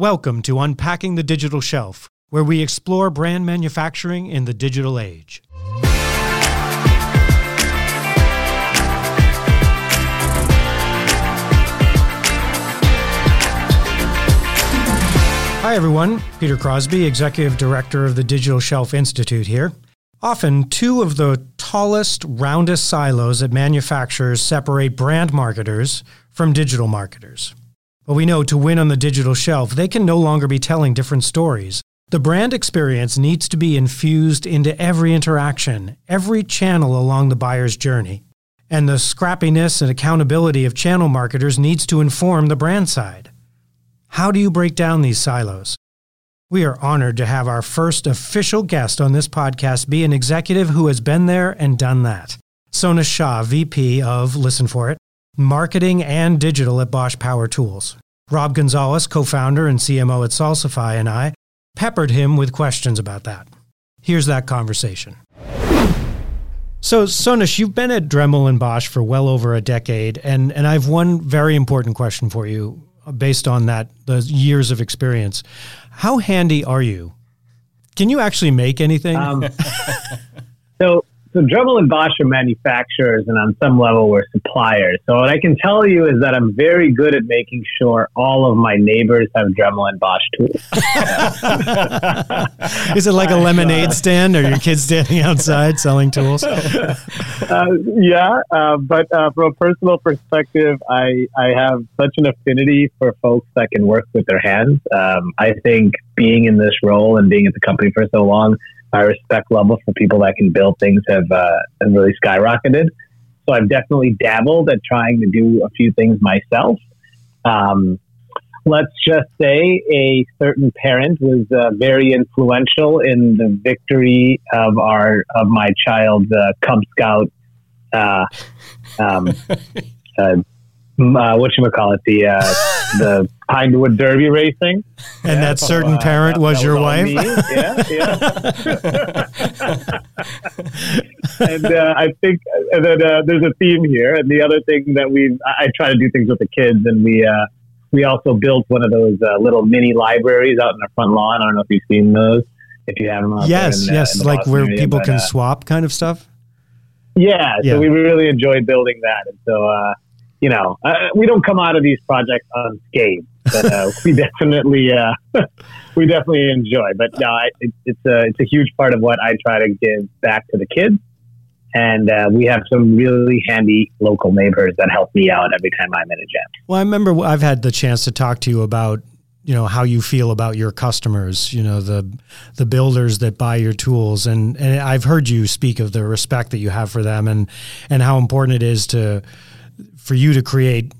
Welcome to Unpacking the Digital Shelf, where we explore brand manufacturing in the digital age. Hi, everyone. Peter Crosby, Executive Director of the Digital Shelf Institute here. Often, two of the tallest, roundest silos at manufacturers separate brand marketers from digital marketers. But we know to win on the digital shelf, they can no longer be telling different stories. The brand experience needs to be infused into every interaction, every channel along the buyer's journey. And the scrappiness and accountability of channel marketers needs to inform the brand side. How do you break down these silos? We are honored to have our first official guest on this podcast be an executive who has been there and done that. Sona Shah, VP of, listen for it, marketing and digital at Bosch Power Tools. Rob Gonzalez, co founder and CMO at Salsify, and I peppered him with questions about that. Here's that conversation. So, Sonesh, you've been at Dremel and Bosch for well over a decade, and, and I have one very important question for you based on that, the years of experience. How handy are you? Can you actually make anything? Um, so, so Dremel and Bosch are manufacturers, and on some level, we're suppliers. So what I can tell you is that I'm very good at making sure all of my neighbors have Dremel and Bosch tools. is it like a lemonade stand, or your kids standing outside selling tools? Uh, yeah, uh, but uh, from a personal perspective, I I have such an affinity for folks that can work with their hands. Um, I think being in this role and being at the company for so long my respect level for people that can build things have, uh, have really skyrocketed. So I've definitely dabbled at trying to do a few things myself. Um, let's just say a certain parent was uh, very influential in the victory of our of my child's uh, Cub Scout uh, um, uh, uh, what you call it the uh, the Pinewood Derby racing. And yeah, that certain uh, parent was that your was wife. yeah, yeah. and uh, I think that uh, there's a theme here. And the other thing that we I try to do things with the kids, and we uh, we also built one of those little mini libraries out in the front lawn. I don't know if you've seen those. If you have them, yes, in, yes, like Boston where area, people but, can swap, kind of stuff. Yeah, yeah, so we really enjoyed building that, and so you know, uh, we don't come out of these projects unscathed, but uh, we definitely uh, we definitely enjoy. But no, I, it, it's a it's a huge part of what I try to give back to the kids, and uh, we have some really handy local neighbors that help me out every time I'm in a jam. Well, I remember I've had the chance to talk to you about you know how you feel about your customers you know the the builders that buy your tools and and I've heard you speak of the respect that you have for them and and how important it is to for you to create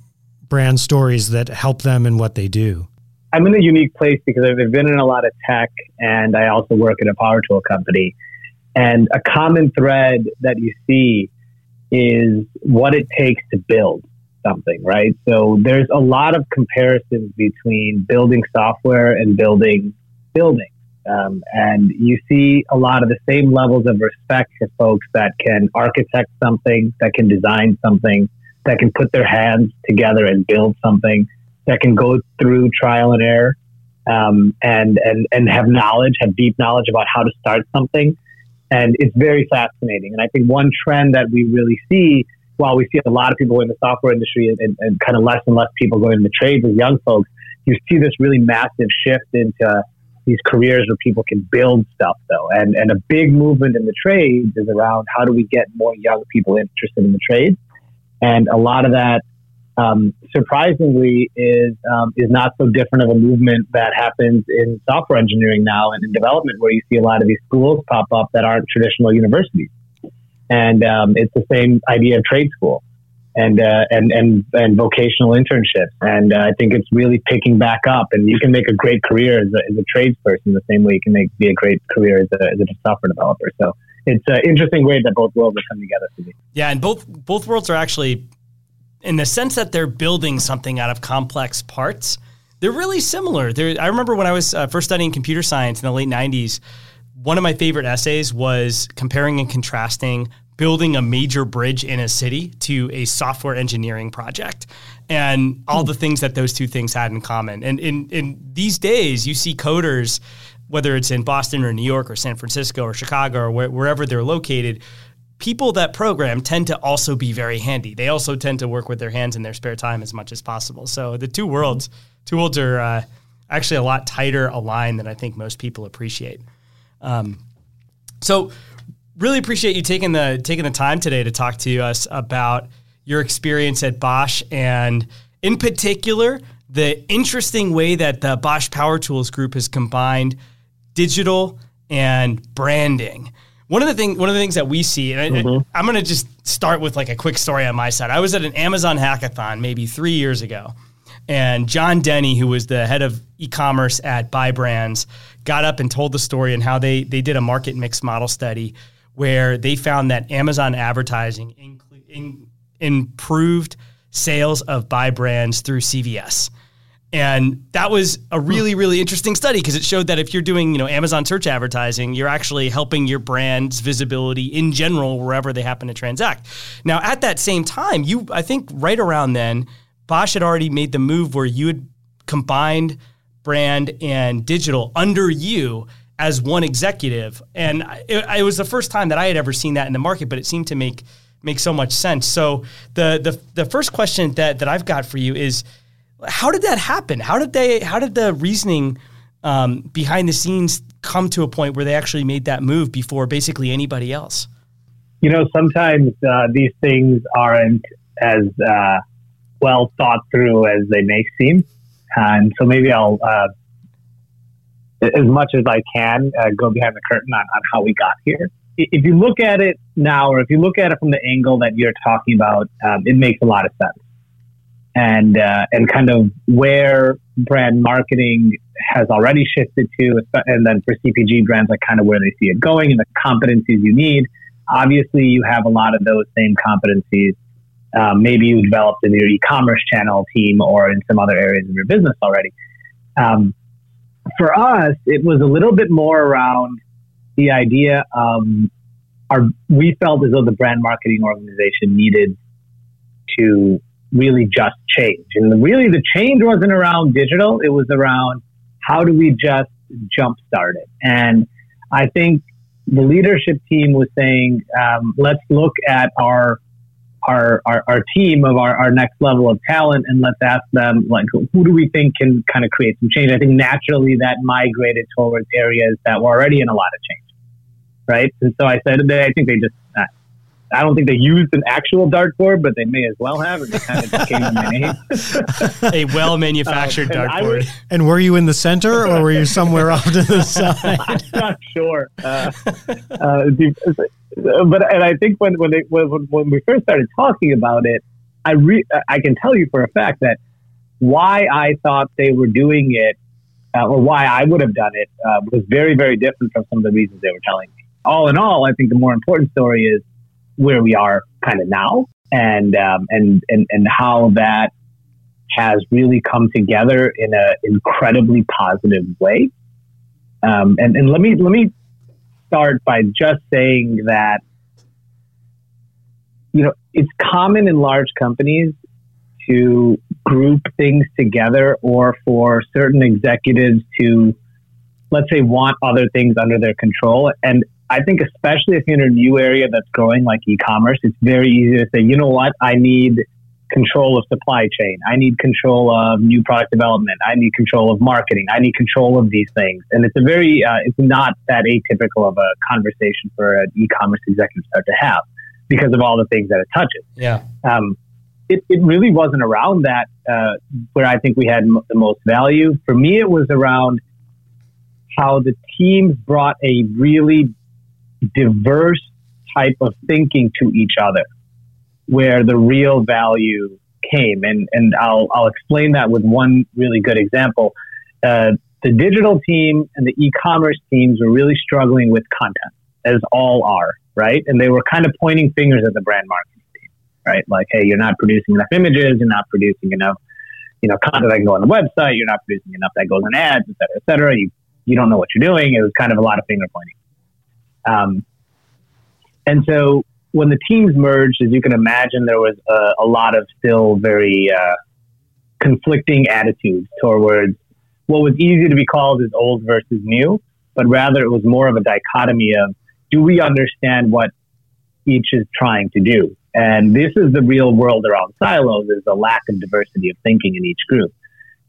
brand stories that help them in what they do? I'm in a unique place because I've been in a lot of tech and I also work at a power tool company. And a common thread that you see is what it takes to build something, right? So there's a lot of comparisons between building software and building buildings. Um, and you see a lot of the same levels of respect for folks that can architect something, that can design something, that can put their hands together and build something that can go through trial and error um, and, and, and have knowledge, have deep knowledge about how to start something. And it's very fascinating. And I think one trend that we really see while we see a lot of people in the software industry and, and, and kind of less and less people going into trades as young folks, you see this really massive shift into these careers where people can build stuff though. And, and a big movement in the trades is around how do we get more young people interested in the trades and a lot of that, um, surprisingly, is um, is not so different of a movement that happens in software engineering now and in development, where you see a lot of these schools pop up that aren't traditional universities. And um, it's the same idea of trade school and uh, and and and vocational internships. And uh, I think it's really picking back up. And you can make a great career as a, as a tradesperson the same way you can make be a great career as a, as a software developer. So it's an interesting way that both worlds are coming together for me. Yeah, and both both worlds are actually, in the sense that they're building something out of complex parts, they're really similar. They're, I remember when I was uh, first studying computer science in the late '90s, one of my favorite essays was comparing and contrasting building a major bridge in a city to a software engineering project and all the things that those two things had in common. And in, in these days, you see coders, whether it's in Boston or New York or San Francisco or Chicago or where, wherever they're located, people that program tend to also be very handy. They also tend to work with their hands in their spare time as much as possible. So the two worlds, two worlds are uh, actually a lot tighter aligned than I think most people appreciate. Um, so really appreciate you taking the taking the time today to talk to us about your experience at Bosch and in particular the interesting way that the Bosch Power Tools group has combined digital and branding. One of the thing, one of the things that we see, and mm-hmm. I, am going to just start with like a quick story on my side. I was at an Amazon hackathon maybe three years ago, and John Denny, who was the head of e-commerce at Bai Brands, got up and told the story and how they they did a market mix model study where they found that Amazon advertising in, in, improved sales of Bai Brands through CVS. And that was a really, really interesting study because it showed that if you're doing, you know, Amazon search advertising, you're actually helping your brand's visibility in general wherever they happen to transact. Now, at that same time, you, I think, right around then, Bosch had already made the move where you had combined brand and digital under you as one executive, and it, it, was the first time that I had ever seen that in the market. But it seemed to make make so much sense. So the the the first question that that I've got for you is, how did that happen? How did they? How did the reasoning um, behind the scenes come to a point where they actually made that move before basically anybody else? You know, sometimes uh, these things aren't as uh, well thought through as they may seem, and so maybe I'll uh, as much as I can, uh, go behind the curtain on, on how we got here. If you look at it now, or if you look at it from the angle that you're talking about, um, it makes a lot of sense. And uh, and kind of where brand marketing has already shifted to, and then for CPG brands, like kind of where they see it going and the competencies you need. Obviously, you have a lot of those same competencies. Um, maybe you developed in your e-commerce channel team or in some other areas of your business already. Um, for us, it was a little bit more around the idea of our, we felt as though the brand marketing organization needed to really just change. And really the change wasn't around digital. It was around how do we just jumpstart it? And I think the leadership team was saying, um, let's look at our our, our, our team of our, our next level of talent and let's ask them like who do we think can kind of create some change i think naturally that migrated towards areas that were already in a lot of change right and so i said they i think they just uh, I don't think they used an actual dartboard, but they may as well have, and it kind of became my name. a well manufactured um, dartboard. And were you in the center, or were you somewhere off to the side? I'm not sure. Uh, uh, but and I think when when, they, when when we first started talking about it, I re, I can tell you for a fact that why I thought they were doing it uh, or why I would have done it uh, was very very different from some of the reasons they were telling me. All in all, I think the more important story is where we are kind of now and um, and and and how that has really come together in an incredibly positive way. Um, and, and let me let me start by just saying that, you know, it's common in large companies to group things together or for certain executives to, let's say, want other things under their control. And I think, especially if you're in a new area that's growing like e commerce, it's very easy to say, you know what, I need control of supply chain. I need control of new product development. I need control of marketing. I need control of these things. And it's a very, uh, it's not that atypical of a conversation for an e-commerce executive start to have because of all the things that it touches. Yeah. Um, it, it really wasn't around that uh, where I think we had m- the most value. For me, it was around how the teams brought a really diverse type of thinking to each other where the real value came. And, and I'll, I'll explain that with one really good example. Uh, the digital team and the e-commerce teams were really struggling with content, as all are, right? And they were kind of pointing fingers at the brand marketing team, right? Like, hey, you're not producing enough images, you're not producing enough, you know, content that can go on the website, you're not producing enough that goes in ads, et cetera, et cetera. You, you don't know what you're doing. It was kind of a lot of finger pointing. Um, and so when the teams merged, as you can imagine, there was a, a lot of still very uh, conflicting attitudes towards what was easy to be called as old versus new, but rather it was more of a dichotomy of do we understand what each is trying to do? And this is the real world around silos is the lack of diversity of thinking in each group.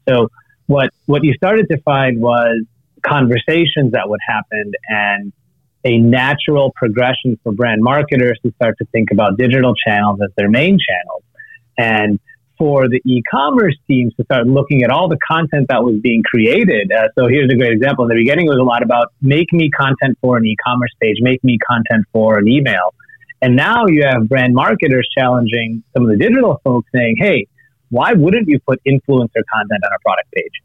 So what what you started to find was conversations that would happen and a natural progression for brand marketers to start to think about digital channels as their main channels. And for the e-commerce teams to start looking at all the content that was being created. Uh, so here's a great example. In the beginning, it was a lot about make me content for an e-commerce page, make me content for an email. And now you have brand marketers challenging some of the digital folks saying, hey, why wouldn't you put influencer content on a product page?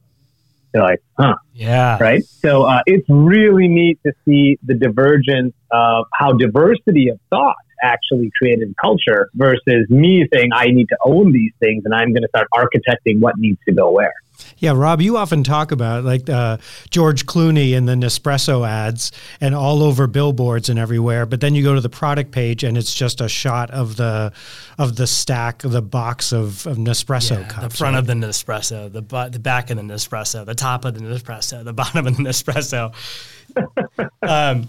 They're like, huh. Yeah. Right. So uh, it's really neat to see the divergence of how diversity of thought actually created culture versus me saying I need to own these things and I'm going to start architecting what needs to go where. Yeah, Rob, you often talk about like uh, George Clooney in the Nespresso ads and all over billboards and everywhere. But then you go to the product page and it's just a shot of the of the stack, the box of, of Nespresso yeah, cups. The front right? of the Nespresso, the bu- the back of the Nespresso, the top of the Nespresso, the bottom of the Nespresso. um,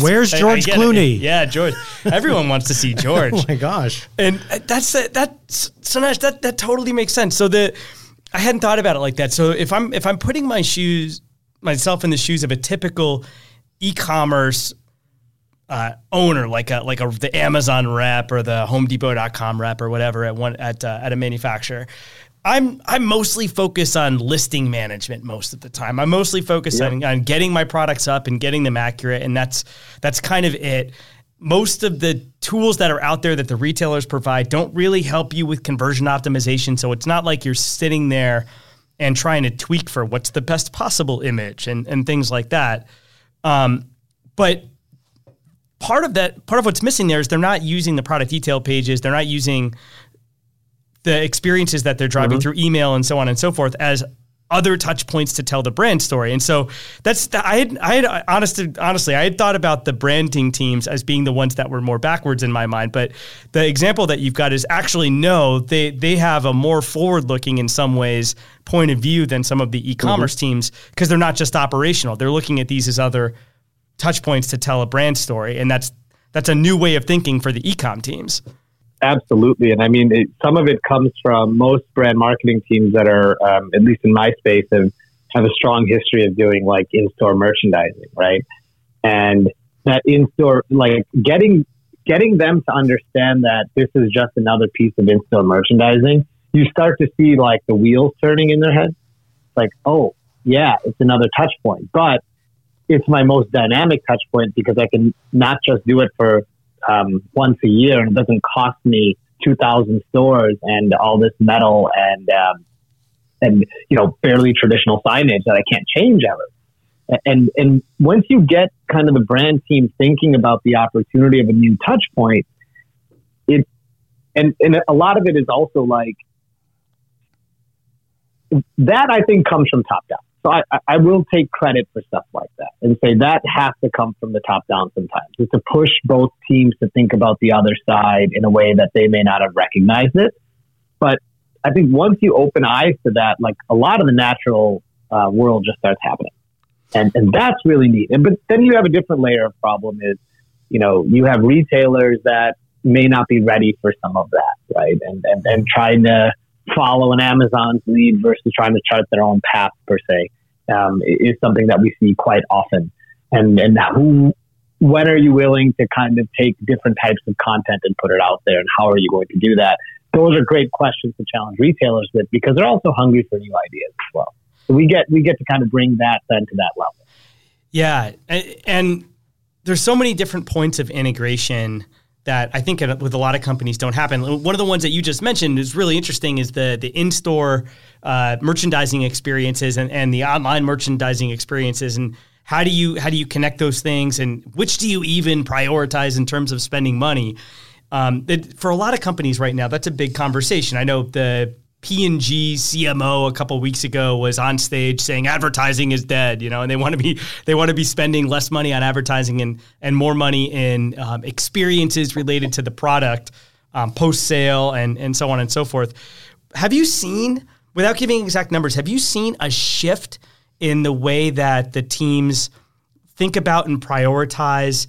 Where's George Clooney? It. Yeah, George. Everyone wants to see George. oh my gosh! And that's that. That's so nice. That that totally makes sense. So the I hadn't thought about it like that. So if I'm if I'm putting my shoes myself in the shoes of a typical e-commerce uh, owner, like a like a the Amazon rep or the Home HomeDepot.com rep or whatever at one at uh, at a manufacturer. I'm I'm mostly focused on listing management most of the time. I'm mostly focused on, on getting my products up and getting them accurate, and that's that's kind of it most of the tools that are out there that the retailers provide don't really help you with conversion optimization. So it's not like you're sitting there and trying to tweak for what's the best possible image and, and things like that. Um, but part of that, part of what's missing there is they're not using the product detail pages. They're not using the experiences that they're driving mm-hmm. through email and so on and so forth as other touch points to tell the brand story. And so that's the, I had I had honest, honestly I had thought about the branding teams as being the ones that were more backwards in my mind, but the example that you've got is actually no, they they have a more forward looking in some ways point of view than some of the e-commerce mm-hmm. teams because they're not just operational. They're looking at these as other touch points to tell a brand story and that's that's a new way of thinking for the ecom teams. Absolutely. And I mean, it, some of it comes from most brand marketing teams that are, um, at least in my space, have, have a strong history of doing like in store merchandising, right? And that in store, like getting, getting them to understand that this is just another piece of in store merchandising, you start to see like the wheels turning in their head. Like, oh, yeah, it's another touch point, but it's my most dynamic touch point because I can not just do it for um, once a year, and it doesn't cost me two thousand stores and all this metal and um, and you know fairly traditional signage that I can't change ever. And and once you get kind of the brand team thinking about the opportunity of a new touch point, it and and a lot of it is also like that I think comes from top down. So I, I will take credit for stuff like that and say that has to come from the top down sometimes. Is to push both teams to think about the other side in a way that they may not have recognized it. But I think once you open eyes to that, like a lot of the natural uh, world just starts happening. And, and that's really neat. And, but then you have a different layer of problem is, you know, you have retailers that may not be ready for some of that, right? And, and, and trying to, follow an Amazon's lead versus trying to chart their own path per se um, is something that we see quite often. And and who, when are you willing to kind of take different types of content and put it out there, and how are you going to do that? Those are great questions to challenge retailers with because they're also hungry for new ideas as well. So we get we get to kind of bring that then to that level. Yeah, and there's so many different points of integration that I think with a lot of companies don't happen. One of the ones that you just mentioned is really interesting is the the in store uh, merchandising experiences and, and the online merchandising experiences and how do you how do you connect those things and which do you even prioritize in terms of spending money? Um, it, for a lot of companies right now, that's a big conversation. I know the P&G CMO a couple weeks ago was on stage saying advertising is dead, you know, and they want to be they want to be spending less money on advertising and and more money in um, experiences related to the product, um, post sale and and so on and so forth. Have you seen, without giving exact numbers, have you seen a shift in the way that the teams think about and prioritize?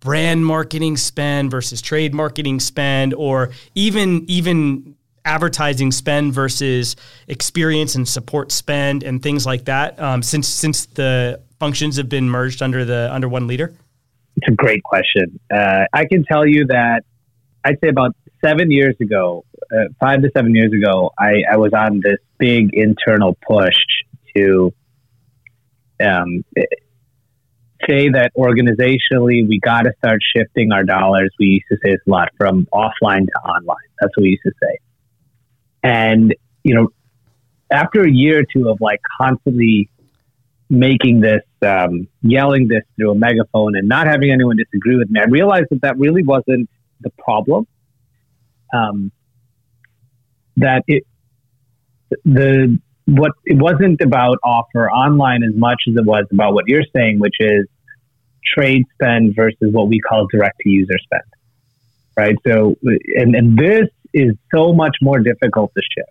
brand marketing spend versus trade marketing spend or even even advertising spend versus experience and support spend and things like that um, since since the functions have been merged under the under one leader? It's a great question. Uh, I can tell you that I'd say about seven years ago, uh, five to seven years ago, I, I, was on this big internal push to um, say that organizationally we got to start shifting our dollars. We used to say this a lot from offline to online. That's what we used to say. And, you know, after a year or two of like constantly making this, um, yelling this through a megaphone and not having anyone disagree with me, I realized that that really wasn't the problem. Um, that it, the, what it wasn't about offer online as much as it was about what you're saying, which is trade spend versus what we call direct to user spend. Right. So, and, and this is so much more difficult to shift.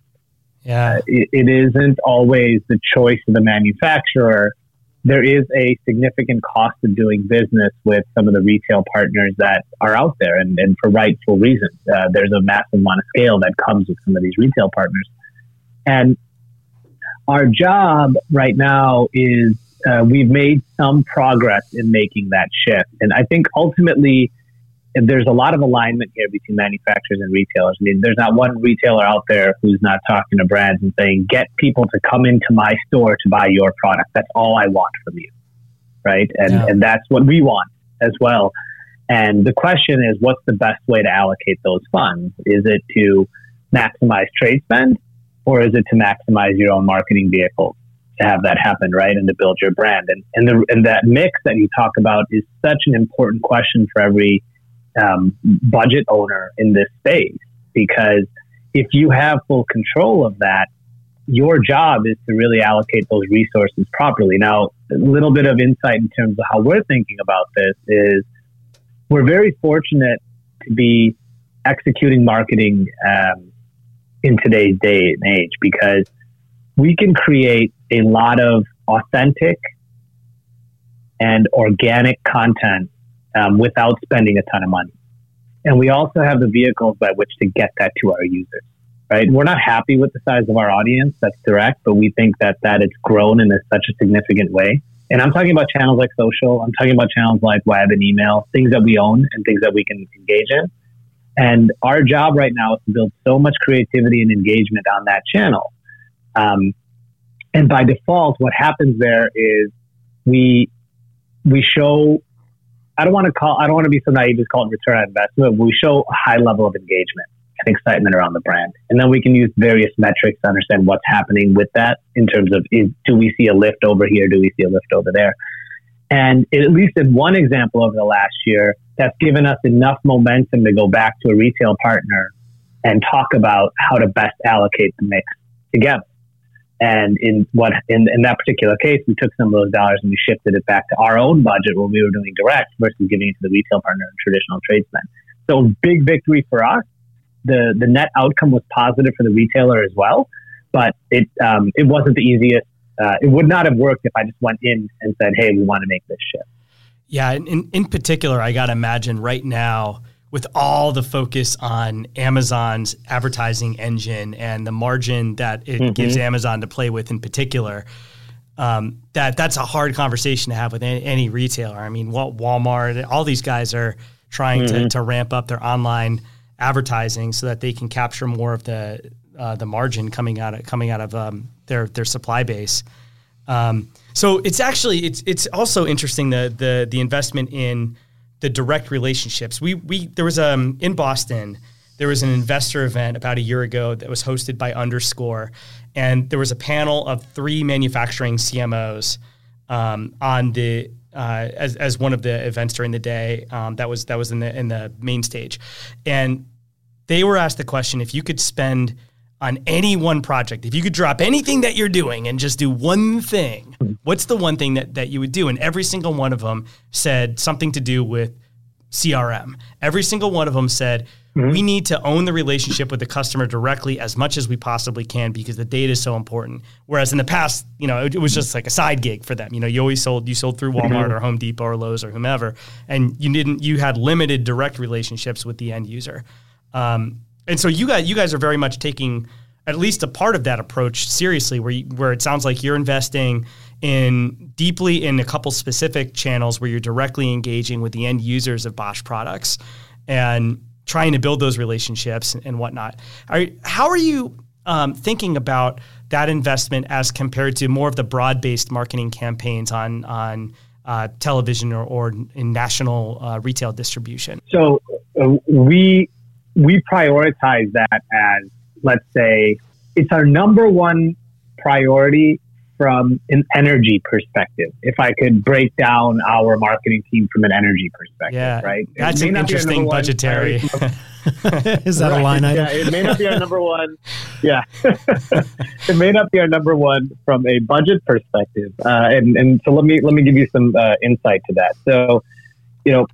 Yeah. Uh, it, it isn't always the choice of the manufacturer. There is a significant cost of doing business with some of the retail partners that are out there, and, and for rightful reasons. Uh, there's a massive amount of scale that comes with some of these retail partners. And our job right now is uh, we've made some progress in making that shift. And I think ultimately, there's a lot of alignment here between manufacturers and retailers. I mean, there's not one retailer out there who's not talking to brands and saying, get people to come into my store to buy your product. That's all I want from you. Right. And, yeah. and that's what we want as well. And the question is, what's the best way to allocate those funds? Is it to maximize trade spend or is it to maximize your own marketing vehicles to have that happen, right? And to build your brand. And, and, the, and that mix that you talk about is such an important question for every um, budget owner in this space because if you have full control of that, your job is to really allocate those resources properly. Now, a little bit of insight in terms of how we're thinking about this is we're very fortunate to be executing marketing um, in today's day and age because we can create a lot of authentic and organic content um, without spending a ton of money. And we also have the vehicles by which to get that to our users, right? We're not happy with the size of our audience. That's direct, but we think that that it's grown in a, such a significant way. And I'm talking about channels like social. I'm talking about channels like web and email, things that we own and things that we can engage in. And our job right now is to build so much creativity and engagement on that channel. Um, and by default, what happens there is we we show I don't want to call, I don't want to be so naive as call it return on investment. we show a high level of engagement and excitement around the brand. And then we can use various metrics to understand what's happening with that in terms of is, do we see a lift over here? Do we see a lift over there? And at least in one example over the last year, that's given us enough momentum to go back to a retail partner and talk about how to best allocate the mix together. And in what in, in that particular case, we took some of those dollars and we shifted it back to our own budget when we were doing direct versus giving it to the retail partner and traditional tradesmen. So big victory for us. The the net outcome was positive for the retailer as well, but it um, it wasn't the easiest. Uh, it would not have worked if I just went in and said, "Hey, we want to make this shift." Yeah, in in particular, I got to imagine right now with all the focus on Amazon's advertising engine and the margin that it mm-hmm. gives Amazon to play with in particular, um, that that's a hard conversation to have with any, any, retailer. I mean, what Walmart, all these guys are trying mm-hmm. to, to ramp up their online advertising so that they can capture more of the uh, the margin coming out of coming out of um, their their supply base. Um, so it's actually it's it's also interesting the the the investment in the direct relationships. We we there was um in Boston there was an investor event about a year ago that was hosted by Underscore, and there was a panel of three manufacturing CMOs um, on the uh, as, as one of the events during the day. Um, that was that was in the in the main stage, and they were asked the question: if you could spend on any one project, if you could drop anything that you're doing and just do one thing, what's the one thing that, that you would do? And every single one of them said something to do with CRM. Every single one of them said, mm-hmm. we need to own the relationship with the customer directly as much as we possibly can because the data is so important. Whereas in the past, you know, it, it was just like a side gig for them. You know, you always sold, you sold through Walmart mm-hmm. or Home Depot or Lowe's or whomever, and you didn't, you had limited direct relationships with the end user. Um, and so you guys, you guys are very much taking at least a part of that approach seriously, where you, where it sounds like you're investing in deeply in a couple specific channels where you're directly engaging with the end users of Bosch products and trying to build those relationships and, whatnot. Are, how are you um, thinking about that investment as compared to more of the broad-based marketing campaigns on on uh, television or, or in national uh, retail distribution? So uh, we we prioritize that as, let's say, it's our number one priority from an energy perspective. If I could break down our marketing team from an energy perspective, yeah, right? That's an interesting budgetary. Is that right. a line item? Yeah, it may not be our number one. Yeah, it may not be our number one from a budget perspective. Uh, and and so let me let me give you some uh, insight to that. So, you know,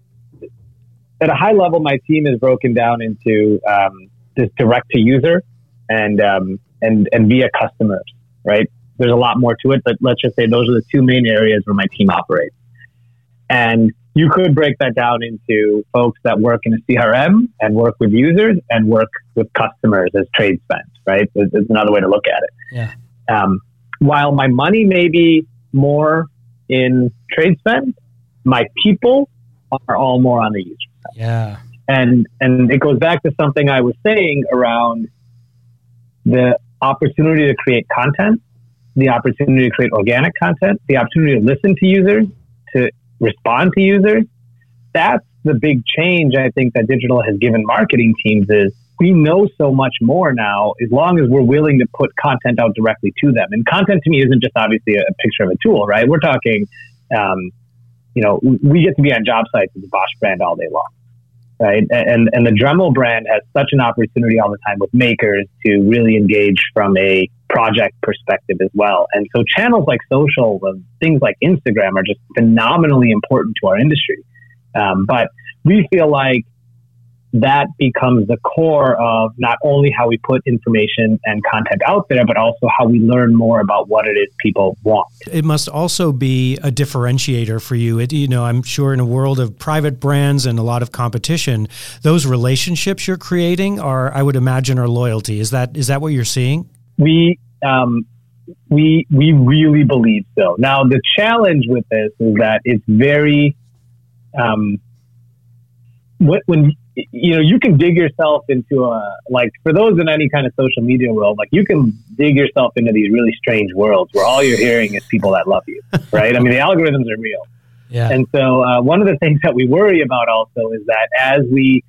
at a high level, my team is broken down into um, this direct to user and um, and and via customers, right? There's a lot more to it, but let's just say those are the two main areas where my team operates. And you could break that down into folks that work in a CRM and work with users and work with customers as trade spend, right? It's another way to look at it. Yeah. Um, while my money may be more in trade spend, my people are all more on the user yeah. And and it goes back to something I was saying around the opportunity to create content, the opportunity to create organic content, the opportunity to listen to users, to respond to users. That's the big change I think that digital has given marketing teams is we know so much more now as long as we're willing to put content out directly to them. And content to me isn't just obviously a, picture of a tool, right? We're talking, um, you know, we get to be on job sites with the Bosch brand all day long right? And and the Dremel brand has such an opportunity all the time with makers to really engage from a project perspective as well. And so channels like social, and things like Instagram, are just phenomenally important to our industry. Um, but we feel like that becomes the core of not only how we put information and content out there, but also how we learn more about what it is people want. It must also be a differentiator for you. It, you know, I'm sure in a world of private brands and a lot of competition, those relationships you're creating are, I would imagine, are loyalty. Is that is that what you're seeing? We um, we we really believe so. Now the challenge with this is that it's very um, when you know, you can dig yourself into a like for those in any kind of social media world, like you can dig yourself into these really strange worlds where all you're hearing is people that love you, right? I mean, the algorithms are real. Yeah. And so uh, one of the things that we worry about also is that as we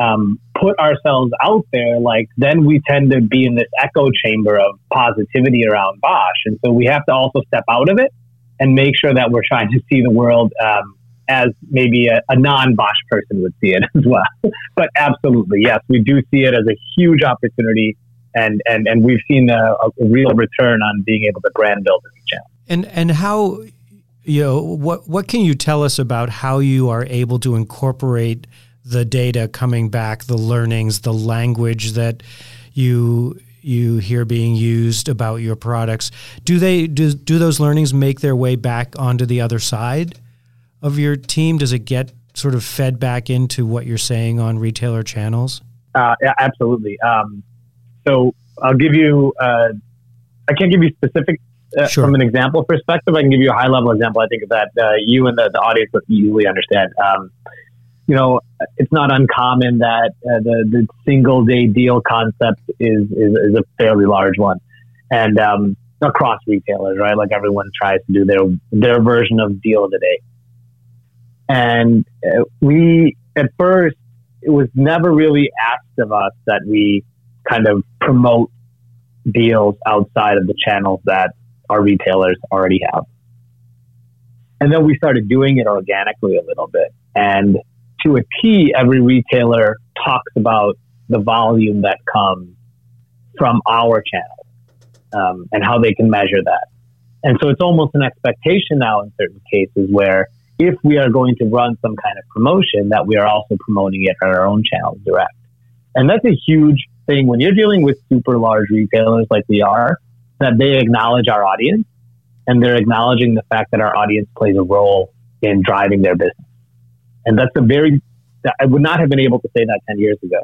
um, put ourselves out there, like then we tend to be in this echo chamber of positivity around Bosch, and so we have to also step out of it and make sure that we're trying to see the world um, as maybe a, a non Bosch person would see it as well. but absolutely, yes, we do see it as a huge opportunity, and and and we've seen a, a real return on being able to brand build the channel. And and how you know what what can you tell us about how you are able to incorporate the data coming back, the learnings, the language that you you hear being used about your products do they do, do those learnings make their way back onto the other side of your team? Does it get sort of fed back into what you're saying on retailer channels? Uh, yeah, absolutely. Um, so I'll give you, uh, I can't give you specific uh, sure. from an example perspective. I can give you a high level example. I think that uh, you and the, the audience would easily understand. Um, you know, it's not uncommon that uh, the, the single day deal concept is, is, is a fairly large one. And um, across retailers, right? Like everyone tries to do their their version of deal of the day. And uh, we, at first, it was never really asked of us that we kind of promote deals outside of the channels that our retailers already have. And then we started doing it organically a little bit. And to a T, every retailer talks about the volume that comes from our channel um, and how they can measure that. And so it's almost an expectation now in certain cases where if we are going to run some kind of promotion, that we are also promoting it on our own channels direct. And that's a huge thing when you're dealing with super large retailers like we are, that they acknowledge our audience and they're acknowledging the fact that our audience plays a role in driving their business. And that's a very, I would not have been able to say that 10 years ago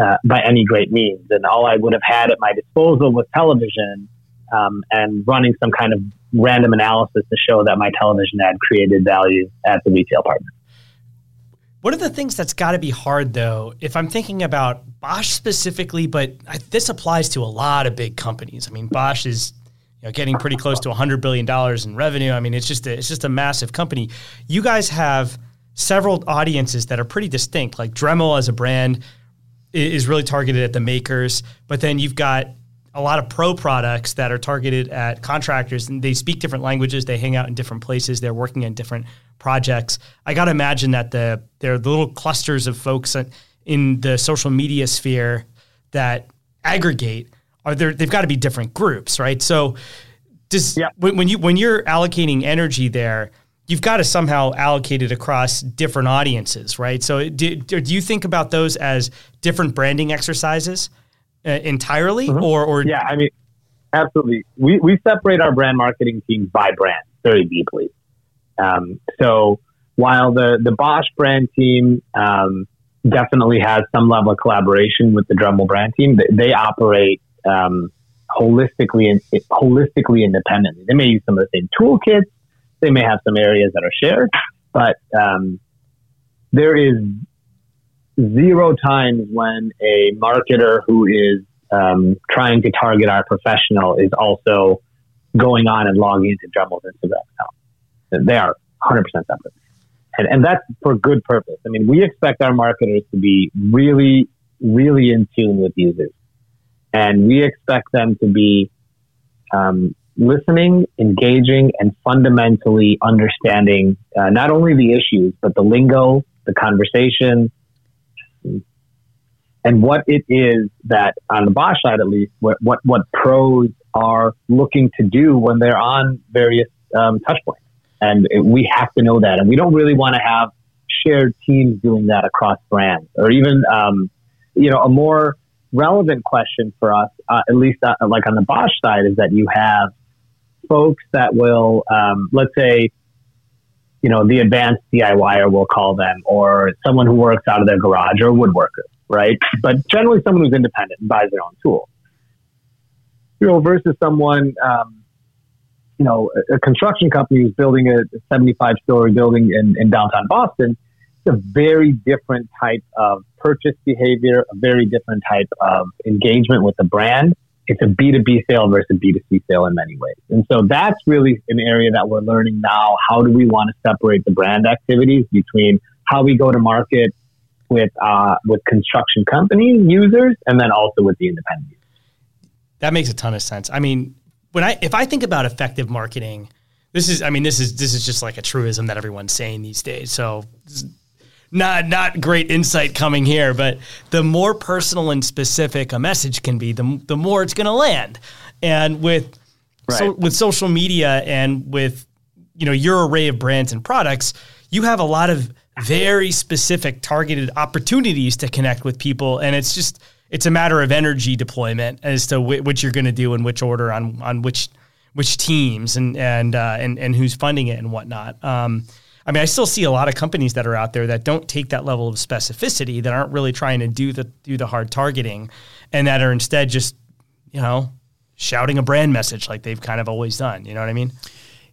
uh, by any great means. And all I would have had at my disposal was television um, and running some kind of random analysis to show that my television ad created value at the retail partner. One of the things that's got to be hard, though, if I'm thinking about Bosch specifically, but I, this applies to a lot of big companies. I mean, Bosch is you know, getting pretty close to 100 billion dollars in revenue. I mean, it's just a, it's just a massive company. You guys have several audiences that are pretty distinct. Like Dremel as a brand is really targeted at the makers, but then you've got a lot of pro products that are targeted at contractors and they speak different languages they hang out in different places they're working in different projects. I got to imagine that the there are little clusters of folks in the social media sphere that aggregate. Are there they've got to be different groups right? So does yeah. when, when you when you're allocating energy there you've got to somehow allocate it across different audiences right? So do, do you think about those as different branding exercises entirely, mm-hmm. or or yeah, I mean, absolutely. We we separate our brand marketing teams by brand very deeply. Um, so while the the Bosch brand team um, definitely has some level of collaboration with the Dremel brand team, they, they operate um, holistically and holistically independently. They may use some of the same toolkits. They may have some areas that are shared, but um, there is zero times when a marketer who is um, trying to target our professional is also going on and logging into Dremel's Instagram account. They are 100% separate. And, and that's for good purpose. I mean, we expect our marketers to be really, really in tune with users. And we expect them to be um, listening, engaging, and fundamentally understanding uh, not only the issues, but the lingo, the conversation, and what it is that on the Bosch side, at least, what, what, what pros are looking to do when they're on various um, touch points. And it, we have to know that. And we don't really want to have shared teams doing that across brands or even, um, you know, a more relevant question for us, uh, at least uh, like on the Bosch side, is that you have folks that will, um, let's say, you know, the advanced DIYer, we'll call them, or someone who works out of their garage or woodworker, right? But generally someone who's independent and buys their own tool. You know, versus someone, um, you know, a, a, construction company who's building a 75 story building in, in downtown Boston. It's a very different type of purchase behavior, a very different type of engagement with the brand it's a B2B sale versus a B2C sale in many ways. And so that's really an area that we're learning now. How do we want to separate the brand activities between how we go to market with, uh, with construction company users and then also with the independent users? That makes a ton of sense. I mean, when I, if I think about effective marketing, this is, I mean, this is, this is just like a truism that everyone's saying these days. So not not great insight coming here, but the more personal and specific a message can be, the the more it's going to land. And with right. so, with social media and with you know your array of brands and products, you have a lot of very specific targeted opportunities to connect with people, and it's just it's a matter of energy deployment as to wh- what you're going to do in which order on on which which teams and and uh, and and who's funding it and whatnot. Um, I mean, I still see a lot of companies that are out there that don't take that level of specificity, that aren't really trying to do the do the hard targeting, and that are instead just, you know, shouting a brand message like they've kind of always done. You know what I mean?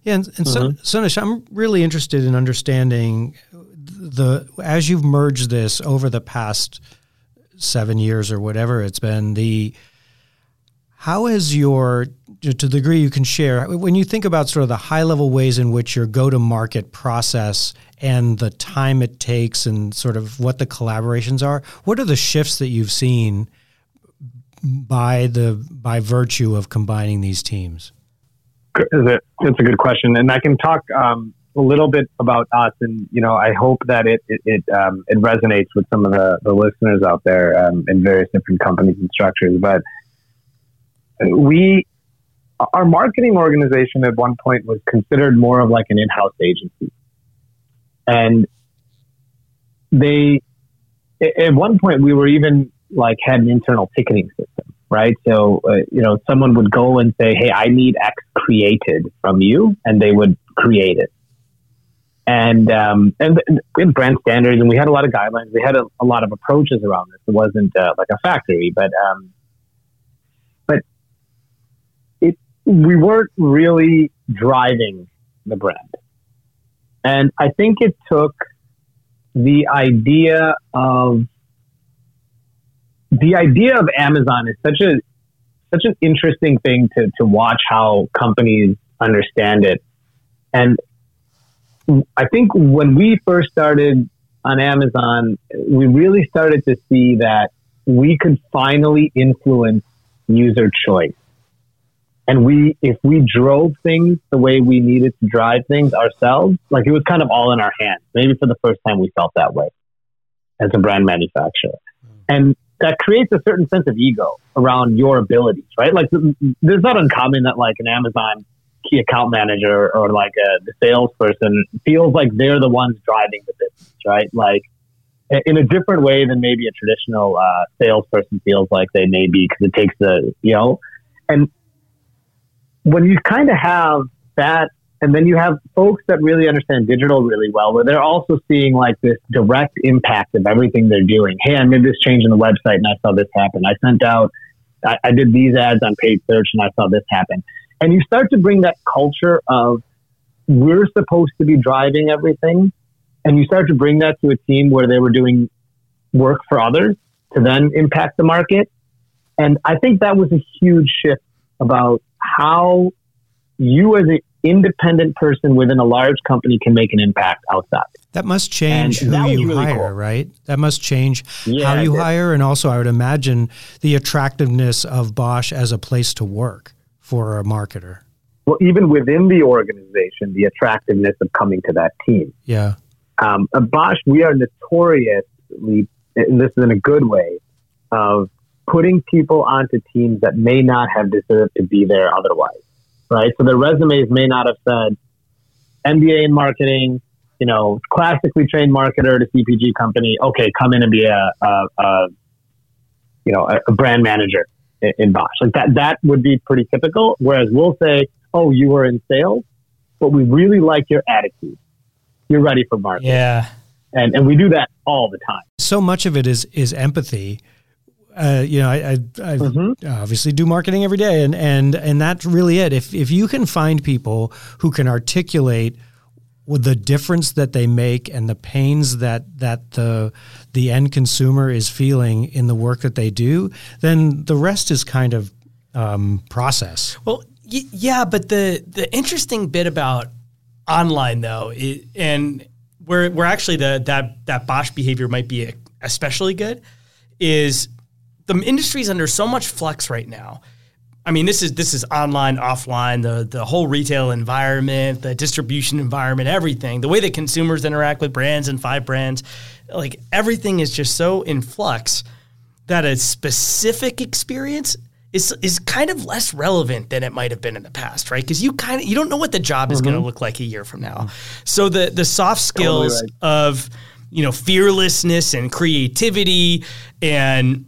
Yeah, and, and mm-hmm. so, Sonesh, I'm really interested in understanding the as you've merged this over the past seven years or whatever it's been the how has your to the degree you can share, when you think about sort of the high level ways in which your go to market process and the time it takes and sort of what the collaborations are, what are the shifts that you've seen by the by virtue of combining these teams? That's a good question, and I can talk um, a little bit about us, and you know, I hope that it it it, um, it resonates with some of the, the listeners out there um, in various different companies and structures. But we our marketing organization at one point was considered more of like an in-house agency. And they at one point we were even like had an internal ticketing system right? So uh, you know someone would go and say hey i need x created from you and they would create it. And um, and we had brand standards and we had a lot of guidelines. We had a, a lot of approaches around this. It wasn't uh, like a factory but um, we weren't really driving the brand. And I think it took the idea of the idea of Amazon is such a such an interesting thing to, to watch how companies understand it. And I think when we first started on Amazon, we really started to see that we could finally influence user choice and we if we drove things the way we needed to drive things ourselves like it was kind of all in our hands. Maybe for the first time we felt that way as a brand manufacturer. And that creates a certain sense of ego around your abilities right? Like there's not uncommon that like an amazon key account manager or like a the salesperson feels like they're the ones driving the business right? Like in a different way than maybe a traditional uh, salesperson feels like they may be because it takes the you know? And when you kind of have that, and then you have folks that really understand digital really well, where they're also seeing like this direct impact of everything they're doing. Hey, I made this change in the website and I saw this happen. I sent out, I, I did these ads on paid search and I saw this happen. And you start to bring that culture of we're supposed to be driving everything. And you start to bring that to a team where they were doing work for others to then impact the market. And I think that was a huge shift about how you as an independent person within a large company can make an impact outside. That must change and who you really hire, cool. right? That must change yeah, how you hire. And also, I would imagine the attractiveness of Bosch as a place to work for a marketer. Well, even within the organization, the attractiveness of coming to that team. Yeah. Um, Bosch, we are notoriously, and this is in a good way, of putting people onto teams that may not have deserved to be there otherwise, right? So their resumes may not have said MBA in marketing, you know, classically trained marketer at a CPG company. Okay, come in and be a, a, a you know, a, a, brand manager in, in Bosch. Like that, that would be pretty typical. Whereas we'll say, oh, you were in sales, but we really like your attitude. You're ready for marketing. Yeah. And, and we do that all the time. So much of it is, is empathy uh, you know, I, I, I mm-hmm. obviously do marketing every day, and and and that's really it. If if you can find people who can articulate the difference that they make and the pains that that the the end consumer is feeling in the work that they do, then the rest is kind of um, process. Well, y- yeah, but the the interesting bit about online though, it, and where where actually the that that Bosch behavior might be especially good is the industry's under so much flux right now. I mean, this is this is online, offline, the the whole retail environment, the distribution environment, everything. The way that consumers interact with brands and five brands, like everything is just so in flux that a specific experience is is kind of less relevant than it might have been in the past, right? Because you kind of you don't know what the job is mm-hmm. going to look like a year from now. So the the soft skills totally right. of you know fearlessness and creativity and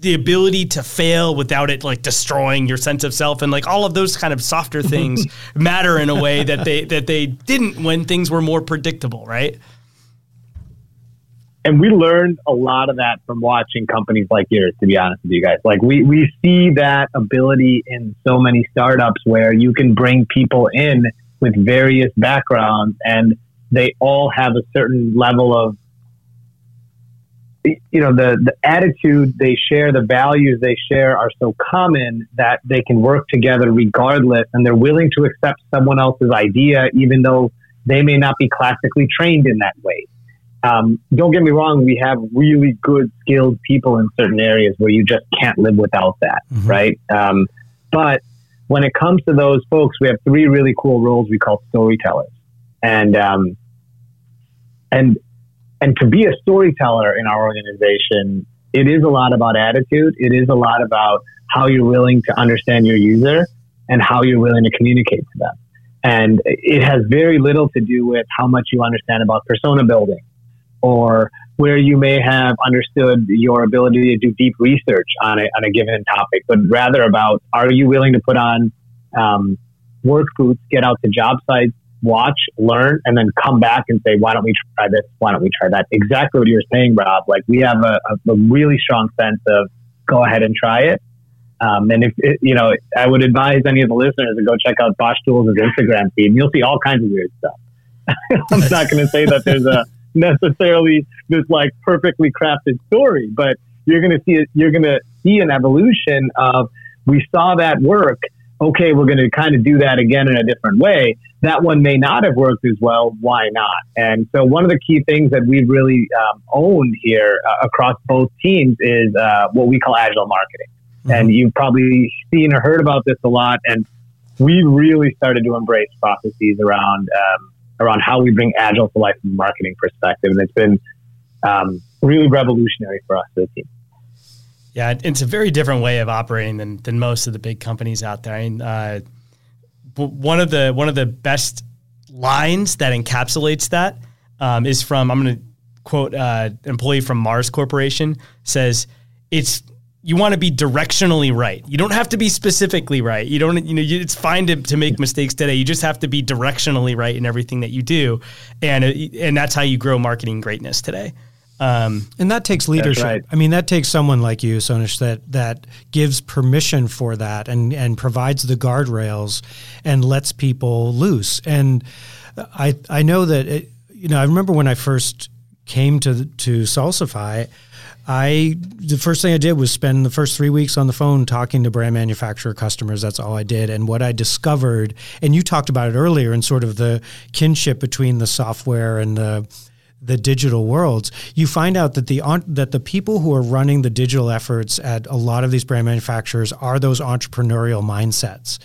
the ability to fail without it like destroying your sense of self and like all of those kind of softer things matter in a way that they that they didn't when things were more predictable, right? And we learned a lot of that from watching companies like yours, to be honest with you guys. Like we, we see that ability in so many startups where you can bring people in with various backgrounds and they all have a certain level of you know the the attitude they share the values they share are so common that they can work together regardless and they're willing to accept someone else's idea even though they may not be classically trained in that way. Um, don't get me wrong we have really good skilled people in certain areas where you just can't live without that mm-hmm. right? Um, but when it comes to those folks we have three really cool roles we call storytellers. And um, and and to be a storyteller in our organization it is a lot about attitude. It is a lot about how you're willing to understand your user and how you're willing to communicate to them. And it has very little to do with how much you understand about persona building or where you may have understood your ability to do deep research on a, on a given topic, but rather about are you willing to put on um, work boots, get out to job sites, watch, learn, and then come back and say, why don't we try this? Why don't we try that? Exactly what you're saying, Rob. Like we have a, a, really strong sense of go ahead and try it. Um, and if it, you know, I would advise any of the listeners to go check out Bosch Tools' Instagram feed. And you'll see all kinds of weird stuff. I'm not going to say that there's a necessarily this like perfectly crafted story, but you're going to see it. You're going to see an evolution of we saw that work. Okay, we're going to kind of do that again in a different way. That one may not have worked as well. Why not? And so one of the key things that we've really um, owned here uh, across both teams is uh, what we call agile marketing. Mm-hmm. And you've probably seen or heard about this a lot. And we really started to embrace processes around um, around how we bring agile to life from a marketing perspective, and it's been um, really revolutionary for us as a team. Yeah, it's a very different way of operating than than most of the big companies out there. I mean, uh, one of the one of the best lines that encapsulates that um, is from I'm going to quote uh, employee from Mars Corporation says it's you want to be directionally right. You don't have to be specifically right. You don't, you know, it's fine to, to make mistakes today. You just have to be directionally right in everything that you do. And, and that's how you grow marketing greatness today. Um, and that takes leadership. Right. I mean, that takes someone like you, Sonesh, that that gives permission for that and and provides the guardrails and lets people loose. And I I know that it, you know I remember when I first came to to Salsify, I the first thing I did was spend the first three weeks on the phone talking to brand manufacturer customers. That's all I did. And what I discovered, and you talked about it earlier, in sort of the kinship between the software and the the digital worlds, you find out that the that the people who are running the digital efforts at a lot of these brand manufacturers are those entrepreneurial mindsets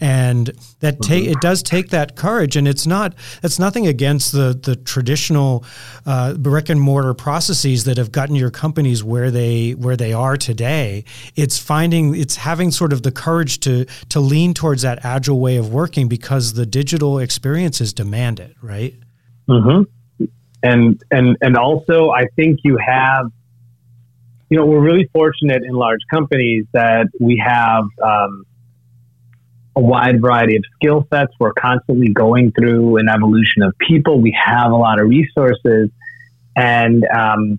and that take mm-hmm. it does take that courage and it's not it's nothing against the the traditional uh, brick and mortar processes that have gotten your companies where they where they are today it's finding it's having sort of the courage to to lean towards that agile way of working because the digital experiences demand it right mm-hmm. And and and also i think you have you know we're really fortunate in large companies that we have um, a wide variety of skill sets. We're constantly going through an evolution of people. We have a lot of resources, and um,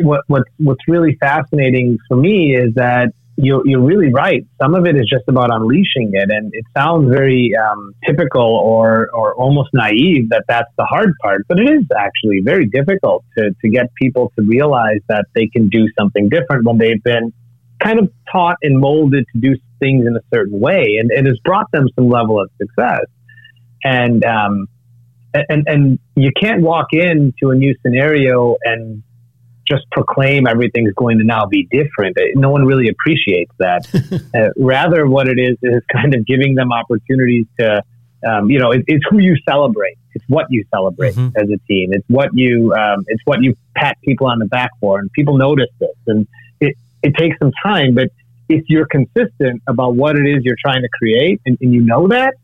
what, what's what's really fascinating for me is that you're, you're really right. Some of it is just about unleashing it, and it sounds very um, typical or or almost naive that that's the hard part, but it is actually very difficult to to get people to realize that they can do something different when they've been kind of taught and molded to do things in a certain way, and it has brought them some level of success. And um, and and you can't walk into a new scenario and just proclaim everything's going to now be different. No one really appreciates that. uh, rather, what it is is kind of giving them opportunities to, um, you know, it, it's who you celebrate. It's what you celebrate mm-hmm. as a team. It's what you, um, it's what you pat people on the back for, and people notice this. And it, it takes some time, but if you're consistent about what it is you're trying to create and, and you know that,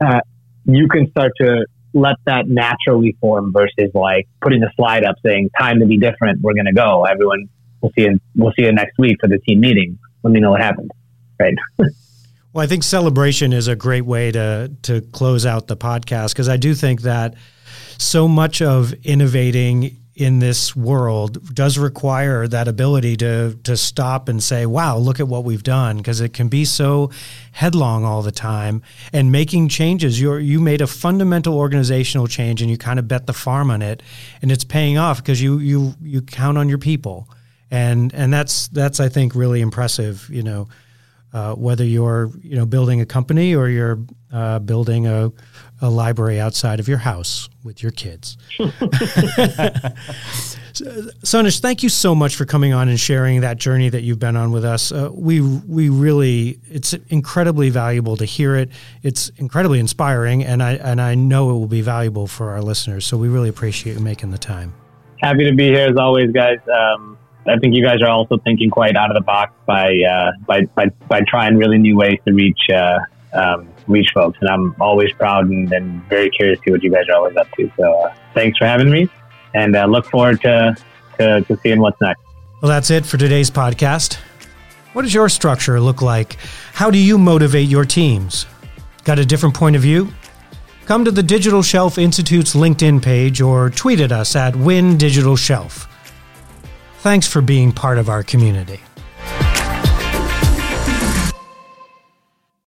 uh, you can start to let that naturally form versus like putting a slide up saying time to be different. We're going to go. Everyone, we'll see you. We'll see you next week for the team meeting. Let me know what happened. Right. well, I think celebration is a great way to to close out the podcast because I do think that so much of innovating in this world does require that ability to to stop and say, "Wow, look at what we've done," because it can be so headlong all the time. And making changes, you you made a fundamental organizational change, and you kind of bet the farm on it, and it's paying off because you you you count on your people, and and that's that's I think really impressive. You know. Uh, whether you're you know building a company or you're uh, building a, a library outside of your house with your kids. Sonesh, thank you so much for coming on and sharing that journey that you've been on with us. Uh, we we really it's incredibly valuable to hear it. It's incredibly inspiring, and I and I know it will be valuable for our listeners. So we really appreciate you making the time. Happy to be here as always, guys. Um, I think you guys are also thinking quite out of the box by uh, by, by by trying really new ways to reach uh, um, reach folks, and I'm always proud and, and, very curious to see what you guys are always up to. So uh, thanks for having me, and uh, look forward to, to to seeing what's next. Well, that's it for today's podcast. What does your structure look like? How do you motivate your teams? Got a different point of view? Come to the Digital Shelf Institute's LinkedIn page or tweet at us at Win Digital Shelf. Thanks for being part of our community.